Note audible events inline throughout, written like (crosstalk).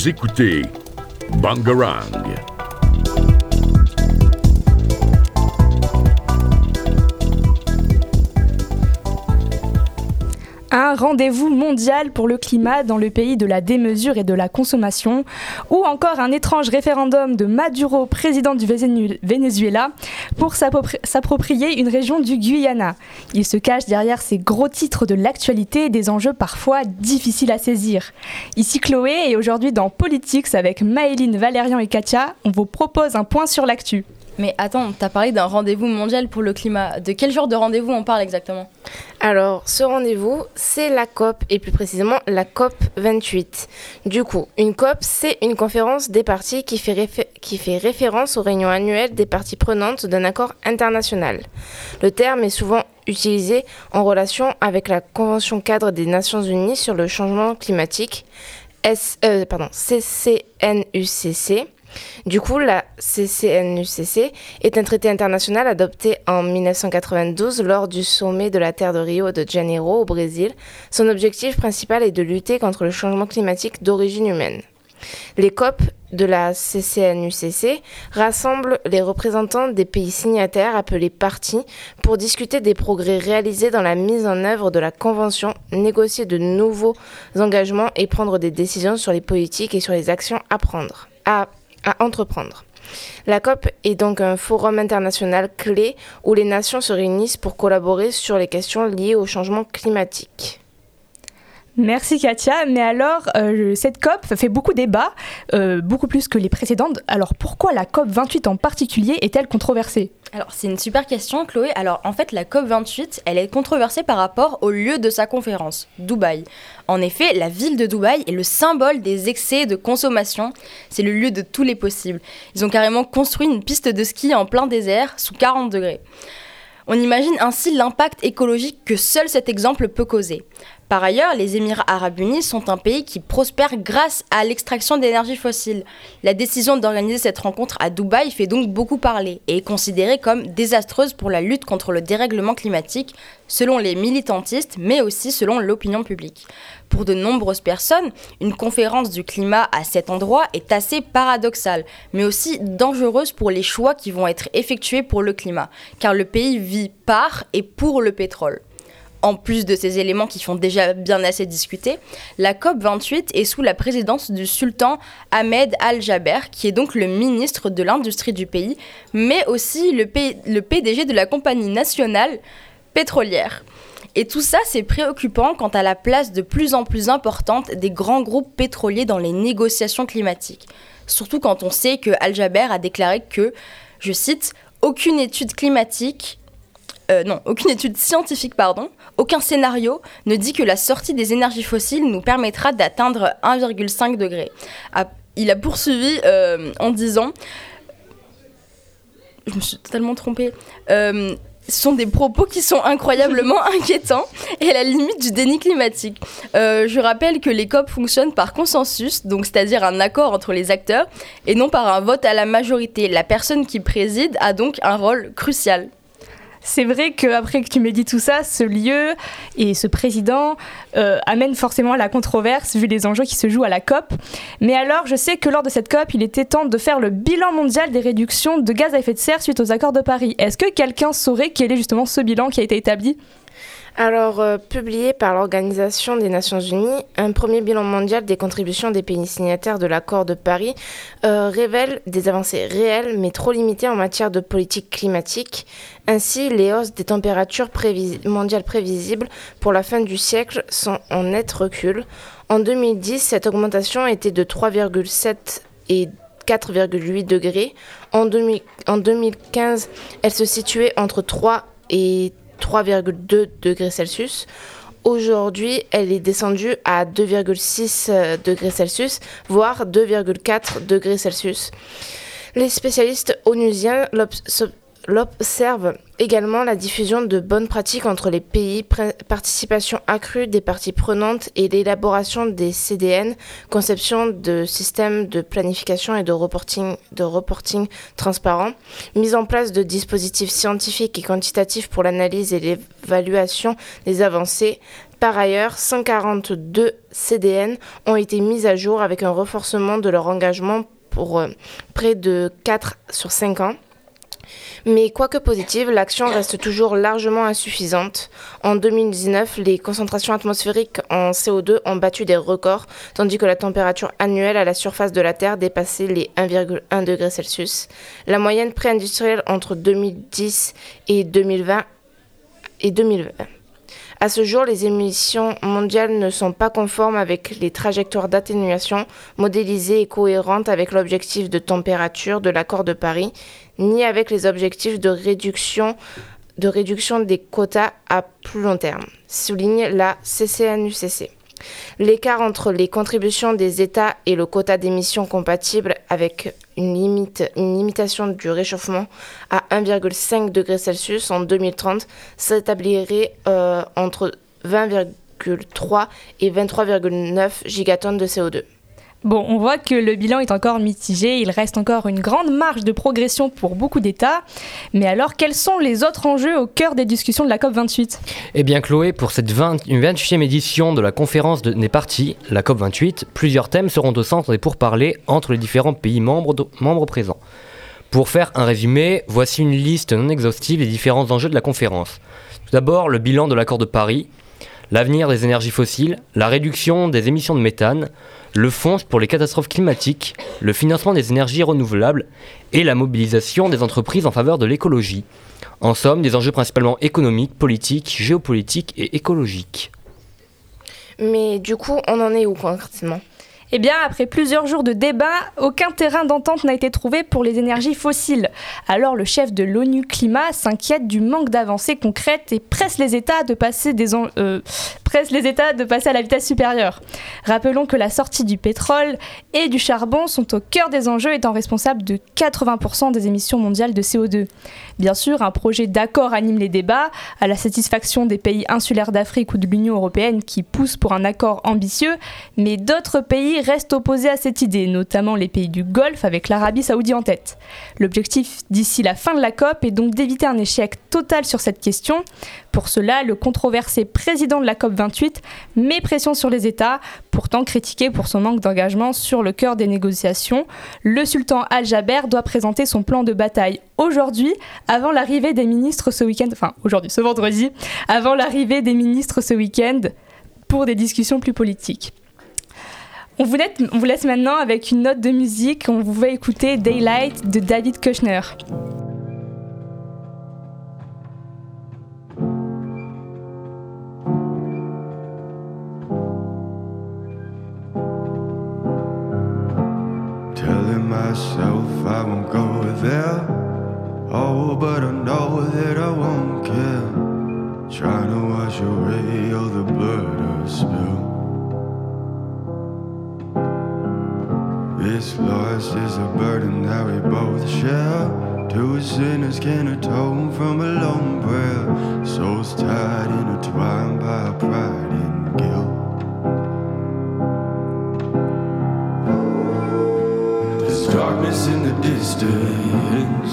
Vous écoutez Bangarang. Un rendez-vous mondial pour le climat dans le pays de la démesure et de la consommation, ou encore un étrange référendum de Maduro, président du Venezuela, pour s'approprier une région du Guyana. Il se cache derrière ces gros titres de l'actualité et des enjeux parfois difficiles à saisir. Ici Chloé et aujourd'hui dans Politics avec Maëline, Valérian et Katia, on vous propose un point sur l'actu. Mais attends, t'as parlé d'un rendez-vous mondial pour le climat. De quel genre de rendez-vous on parle exactement? Alors, ce rendez-vous, c'est la COP, et plus précisément la COP 28. Du coup, une COP, c'est une conférence des parties qui fait, référence aux réunions annuelles des parties prenantes d'un accord international. Le terme est souvent utilisé en relation avec la Convention cadre des Nations Unies sur le changement climatique, euh, pardon, CCNUCC du coup, la CCNUCC est un traité international adopté en 1992 lors du sommet de la Terre de Rio de Janeiro au Brésil. Son objectif principal est de lutter contre le changement climatique d'origine humaine. Les COP de la CCNUCC rassemblent les représentants des pays signataires appelés parties pour discuter des progrès réalisés dans la mise en œuvre de la Convention, négocier de nouveaux engagements et prendre des décisions sur les politiques et sur les actions à prendre. À entreprendre. La COP est donc un forum international clé où les nations se réunissent pour collaborer sur les questions liées au changement climatique. Merci Katia. Mais alors, euh, cette COP fait beaucoup débat, euh, beaucoup plus que les précédentes. Alors pourquoi la COP 28 en particulier est-elle controversée? Alors, c'est une super question, Chloé. Alors, en fait, la COP28, elle est controversée par rapport au lieu de sa conférence, Dubaï. En effet, la ville de Dubaï est le symbole des excès de consommation. C'est le lieu de tous les possibles. Ils ont carrément construit une piste de ski en plein désert, sous 40 degrés. On imagine ainsi l'impact écologique que seul cet exemple peut causer. Par ailleurs, les Émirats arabes unis sont un pays qui prospère grâce à l'extraction d'énergie fossile. La décision d'organiser cette rencontre à Dubaï fait donc beaucoup parler et est considérée comme désastreuse pour la lutte contre le dérèglement climatique, selon les militantistes, mais aussi selon l'opinion publique. Pour de nombreuses personnes, une conférence du climat à cet endroit est assez paradoxale, mais aussi dangereuse pour les choix qui vont être effectués pour le climat, car le pays vit par et pour le pétrole. En plus de ces éléments qui font déjà bien assez discuter, la COP28 est sous la présidence du sultan Ahmed Al-Jaber, qui est donc le ministre de l'industrie du pays, mais aussi le, le PDG de la compagnie nationale pétrolière. Et tout ça, c'est préoccupant quant à la place de plus en plus importante des grands groupes pétroliers dans les négociations climatiques. Surtout quand on sait que Al-Jaber a déclaré que, je cite, aucune étude climatique euh, non, aucune étude scientifique, pardon, aucun scénario ne dit que la sortie des énergies fossiles nous permettra d'atteindre 1,5 degré. Il a poursuivi euh, en disant, je me suis totalement trompée, euh, ce sont des propos qui sont incroyablement (laughs) inquiétants et à la limite du déni climatique. je rappelle que les COP fonctionnent par consensus, donc c'est-à-dire un accord entre les acteurs, et non par un vote à la majorité. La personne qui préside a donc un rôle crucial. C'est vrai qu'après que tu m'aies dit tout ça, ce lieu et ce président euh, amènent forcément à la controverse vu les enjeux qui se jouent à la COP. Mais alors, je sais que lors de cette COP, il était temps de faire le bilan mondial des réductions de gaz à effet de serre suite aux accords de Paris. Est-ce que quelqu'un saurait quel est justement ce bilan qui a été établi? Alors, euh, publié par l'Organisation des Nations Unies, un premier bilan mondial des contributions des pays signataires de l'accord de Paris euh, révèle des avancées réelles mais trop limitées en matière de politique climatique. Ainsi, les hausses des températures mondiales prévisibles pour la fin du siècle sont en net recul. En 2010, cette augmentation était de 3,7 et 4,8 degrés. En, en 2015, elle se situait entre 3 et 3,2 degrés Celsius. Aujourd'hui, elle est descendue à 2,6 euh, degrés Celsius, voire 2,4 degrés Celsius. Les spécialistes onusiens l'observent également la diffusion de bonnes pratiques entre les pays, participation accrue des parties prenantes et l'élaboration des CDN, conception de systèmes de planification et de reporting, de transparent, mise en place de dispositifs scientifiques et quantitatifs pour l'analyse et l'évaluation des avancées, Par ailleurs, 142 CDN ont été mis à jour avec un renforcement de leur engagement pour euh, près de 4 sur 5 ans. Mais quoique positive, l'action reste toujours largement insuffisante. En 2019, les concentrations atmosphériques en CO2 ont battu des records, tandis que la température annuelle à la surface de la Terre dépassait les 1,1 degrés Celsius. La moyenne pré-industrielle entre 2010 et 2020 et 2020. À ce jour, les émissions mondiales ne sont pas conformes avec les trajectoires d'atténuation modélisées et cohérentes avec l'objectif de température de l'accord de Paris, ni avec les objectifs de réduction, de réduction des quotas à plus long terme, souligne la CCNUCC. L'écart entre les contributions des États et le quota d'émissions compatible avec une limitation du réchauffement à 1,5 degré Celsius en 2030 s'établirait euh, entre 20,3 et 23,9 gigatonnes de CO2. Bon, on voit que le bilan est encore mitigé, il reste encore une grande marge de progression pour beaucoup d'États. Mais alors, quels sont les autres enjeux au cœur des discussions de la COP28 Eh bien, Chloé, pour cette 28e édition de la conférence des parties, la COP28, plusieurs thèmes seront au centre des pourparlers entre les différents pays membres, membres présents. Pour faire un résumé, voici une liste non exhaustive des différents enjeux de la conférence. Tout d'abord, le bilan de l'accord de Paris, l'avenir des énergies fossiles, la réduction des émissions de méthane, le fonds pour les catastrophes climatiques, le financement des énergies renouvelables et la mobilisation des entreprises en faveur de l'écologie. En somme, des enjeux principalement économiques, politiques, géopolitiques et écologiques. Mais du coup, on en est où concrètement? Eh bien, après plusieurs jours de débat, aucun terrain d'entente n'a été trouvé pour les énergies fossiles. Alors le chef de l'ONU Climat s'inquiète du manque d'avancées concrètes et presse les États de passer des euh, presse les États de passer à la vitesse supérieure. Rappelons que la sortie du pétrole et du charbon sont au cœur des enjeux étant responsables de 80% des émissions mondiales de CO2. Bien sûr, un projet d'accord anime les débats, à la satisfaction des pays insulaires d'Afrique ou de l'Union européenne qui poussent pour un accord ambitieux, mais d'autres pays restent opposés à cette idée, notamment les pays du Golfe avec l'Arabie saoudite en tête. L'objectif d'ici la fin de la COP est donc d'éviter un échec total sur cette question. Pour cela, le controversé président de la COP28 met pression sur les États, pourtant critiqué pour son manque d'engagement sur le cœur des négociations. Le sultan Al-Jaber doit présenter son plan de bataille aujourd'hui, avant l'arrivée des ministres ce week-end, enfin aujourd'hui, ce vendredi, avant l'arrivée des ministres ce week-end pour des discussions plus politiques. On vous, laisse, on vous laisse maintenant avec une note de musique. On vous va écouter Daylight de David Kushner. Two sinners can atone from a lone prayer. Souls tied, intertwined by pride and guilt. There's darkness in the distance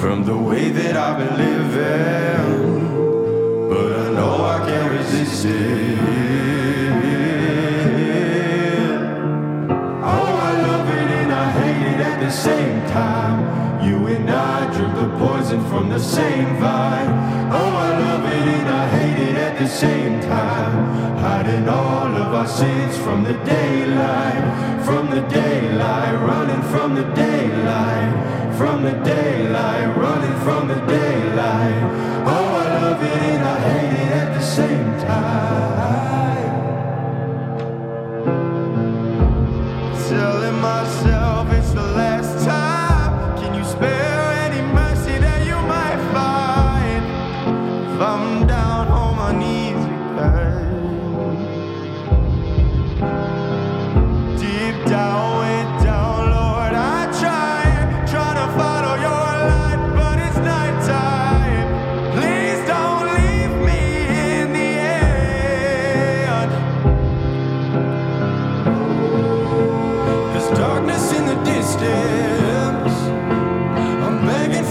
from the way that I've been living, but I know I can't resist it. Oh, I love it and I hate it at the same time. And I drink the poison from the same vine. Oh, I love it and I hate it at the same time. Hiding all of our sins from the daylight, from the daylight, running from the daylight, from the daylight, running from the daylight. Oh, I love it and I hate it at the same time.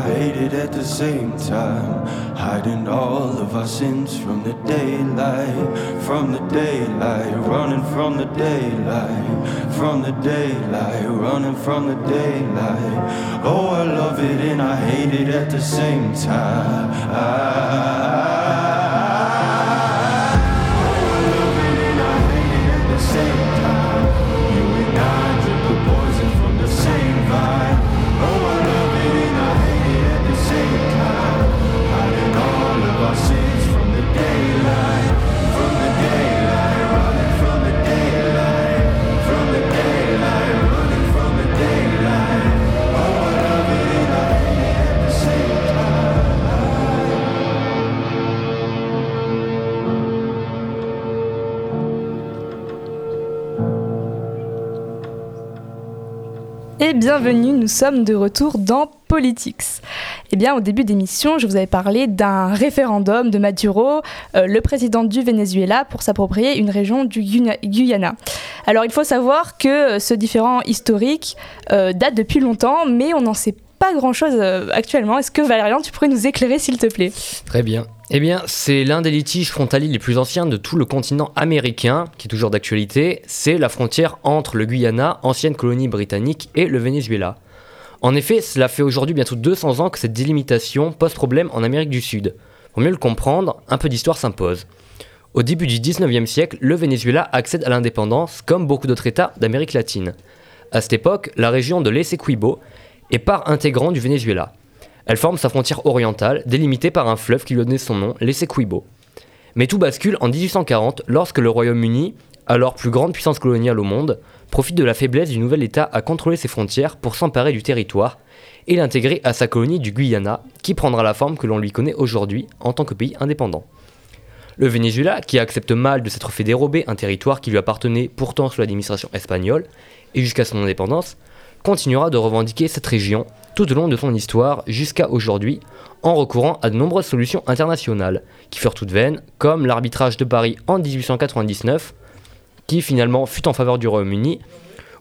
I hate it at the same time. Hiding all of our sins from the daylight, from the daylight, running from the daylight, from the daylight, running from the daylight. Oh, I love it and I hate it at the same time. Bienvenue, nous sommes de retour dans Politics. Eh bien, au début d'émission, je vous avais parlé d'un référendum de Maduro, euh, le président du Venezuela, pour s'approprier une région du Guyana-. Alors, il faut savoir que euh, ce différend historique euh, date depuis longtemps, mais on n'en sait pas grand-chose euh, actuellement. Est-ce que Valérian, tu pourrais nous éclairer, s'il te plaît? Très bien. Eh bien, c'est l'un des litiges frontaliers les plus anciens de tout le continent américain, qui est toujours d'actualité. C'est la frontière entre le Guyana, ancienne colonie britannique, et le Venezuela. En effet, cela fait aujourd'hui bientôt 200 ans que cette délimitation pose problème en Amérique du Sud. Pour mieux le comprendre, un peu d'histoire s'impose. Au début du 19e siècle, le Venezuela accède à l'indépendance comme beaucoup d'autres États d'Amérique latine. À cette époque, la région de l'Essequibo est part intégrante du Venezuela. Elle forme sa frontière orientale, délimitée par un fleuve qui lui a donné son nom, l'Essequibo. Mais tout bascule en 1840 lorsque le Royaume-Uni, alors plus grande puissance coloniale au monde, profite de la faiblesse du nouvel État à contrôler ses frontières pour s'emparer du territoire et l'intégrer à sa colonie du Guyana, qui prendra la forme que l'on lui connaît aujourd'hui en tant que pays indépendant. Le Venezuela, qui accepte mal de s'être fait dérober un territoire qui lui appartenait pourtant sous l'administration espagnole, et jusqu'à son indépendance, continuera de revendiquer cette région tout au long de son histoire jusqu'à aujourd'hui, en recourant à de nombreuses solutions internationales, qui furent toutes vaines, comme l'arbitrage de Paris en 1899, qui finalement fut en faveur du Royaume-Uni,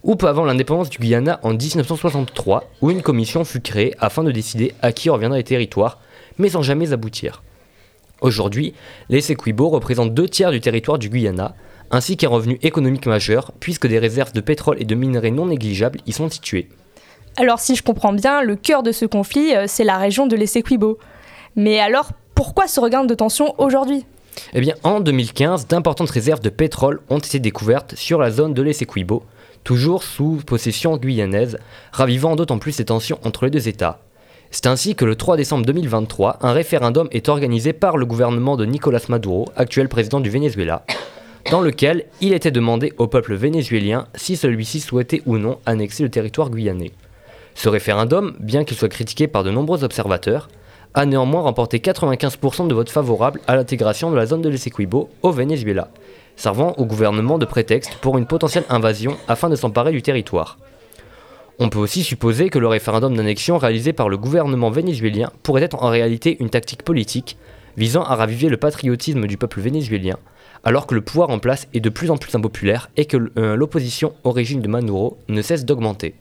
ou peu avant l'indépendance du Guyana en 1963, où une commission fut créée afin de décider à qui reviendra les territoires, mais sans jamais aboutir. Aujourd'hui, les Sequibo représentent deux tiers du territoire du Guyana, ainsi qu'un revenu économique majeur, puisque des réserves de pétrole et de minerais non négligeables y sont situées. Alors, si je comprends bien, le cœur de ce conflit, euh, c'est la région de l'Essequibo. Mais alors, pourquoi ce regain de tension aujourd'hui? Eh bien, en 2015, d'importantes réserves de pétrole ont été découvertes sur la zone de l'Essequibo, toujours sous possession guyanaise, ravivant d'autant plus les tensions entre les deux États. C'est ainsi que le 3 décembre 2023, un référendum est organisé par le gouvernement de Nicolas Maduro, actuel président du Venezuela, dans lequel il était demandé au peuple vénézuélien si celui-ci souhaitait ou non annexer le territoire guyanais. Ce référendum, bien qu'il soit critiqué par de nombreux observateurs, a néanmoins remporté 95% de votes favorables à l'intégration de la zone de l'Essequibo au Venezuela, servant au gouvernement de prétexte pour une potentielle invasion afin de s'emparer du territoire. On peut aussi supposer que le référendum d'annexion réalisé par le gouvernement vénézuélien pourrait être en réalité une tactique politique visant à raviver le patriotisme du peuple vénézuélien, alors que le pouvoir en place est de plus en plus impopulaire et que euh, l'opposition au régime de Maduro ne cesse d'augmenter.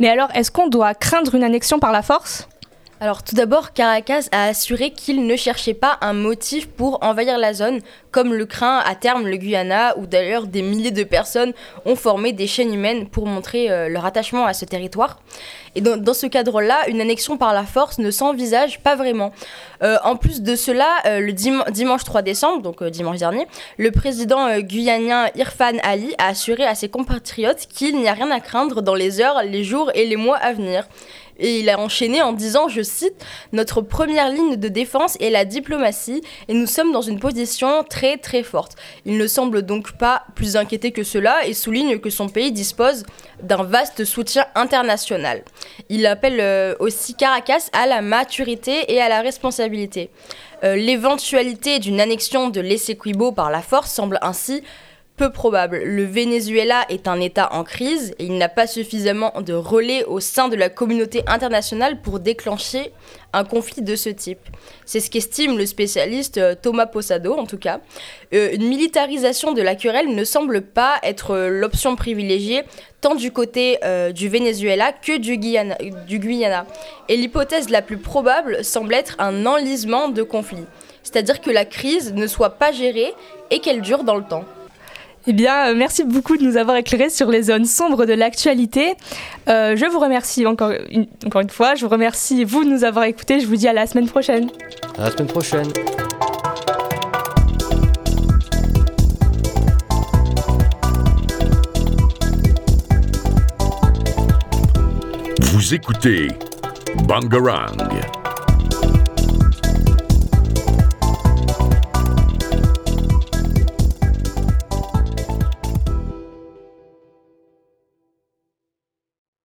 Mais alors, est-ce qu'on doit craindre une annexion par la force? Alors tout d'abord, Caracas a assuré qu'il ne cherchait pas un motif pour envahir la zone, comme le craint à terme le Guyana, où d'ailleurs des milliers de personnes ont formé des chaînes humaines pour montrer euh, leur attachement à ce territoire. Et dans, ce cadre-là, une annexion par la force ne s'envisage pas vraiment. Euh, en plus de cela, euh, le dim- dimanche 3 décembre, donc euh, dimanche dernier, le président guyanien Irfan Ali a assuré à ses compatriotes qu'il n'y a rien à craindre dans les heures, les jours et les mois à venir. Et il a enchaîné en disant, je cite, Notre première ligne de défense est la diplomatie et nous sommes dans une position très très forte. Il ne semble donc pas plus inquiété que cela et souligne que son pays dispose d'un vaste soutien international. Il appelle euh, aussi Caracas à la maturité et à la responsabilité. Euh, L'éventualité d'une annexion de l'Essequibo par la force semble ainsi peu probable. Le Venezuela est un État en crise et il n'a pas suffisamment de relais au sein de la communauté internationale pour déclencher un conflit de ce type. C'est ce qu'estime le spécialiste euh, Thomas Posado, en tout cas. Euh, une militarisation de la querelle ne semble pas être euh, l'option privilégiée tant du côté du Venezuela que du Guyana, du Guyana. Et l'hypothèse la plus probable semble être un enlisement de conflit. C'est-à-dire que la crise ne soit pas gérée et qu'elle dure dans le temps. Eh bien, euh, merci beaucoup de nous avoir éclairé sur les zones sombres de l'actualité. Euh, je vous remercie encore une, encore une fois. Je vous remercie, vous, de nous avoir écoutés. Je vous dis à la semaine prochaine. À la semaine prochaine. Vous écoutez Bangarang.